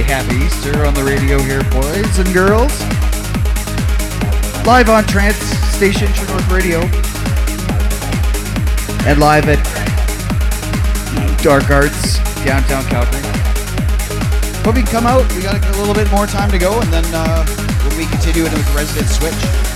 say happy Easter on the radio here, boys and girls. Live on Trance Station, North Radio. And live at Dark Arts, downtown Calgary. Hope you can come out. We got a little bit more time to go, and then uh, when we continue with the Resident Switch.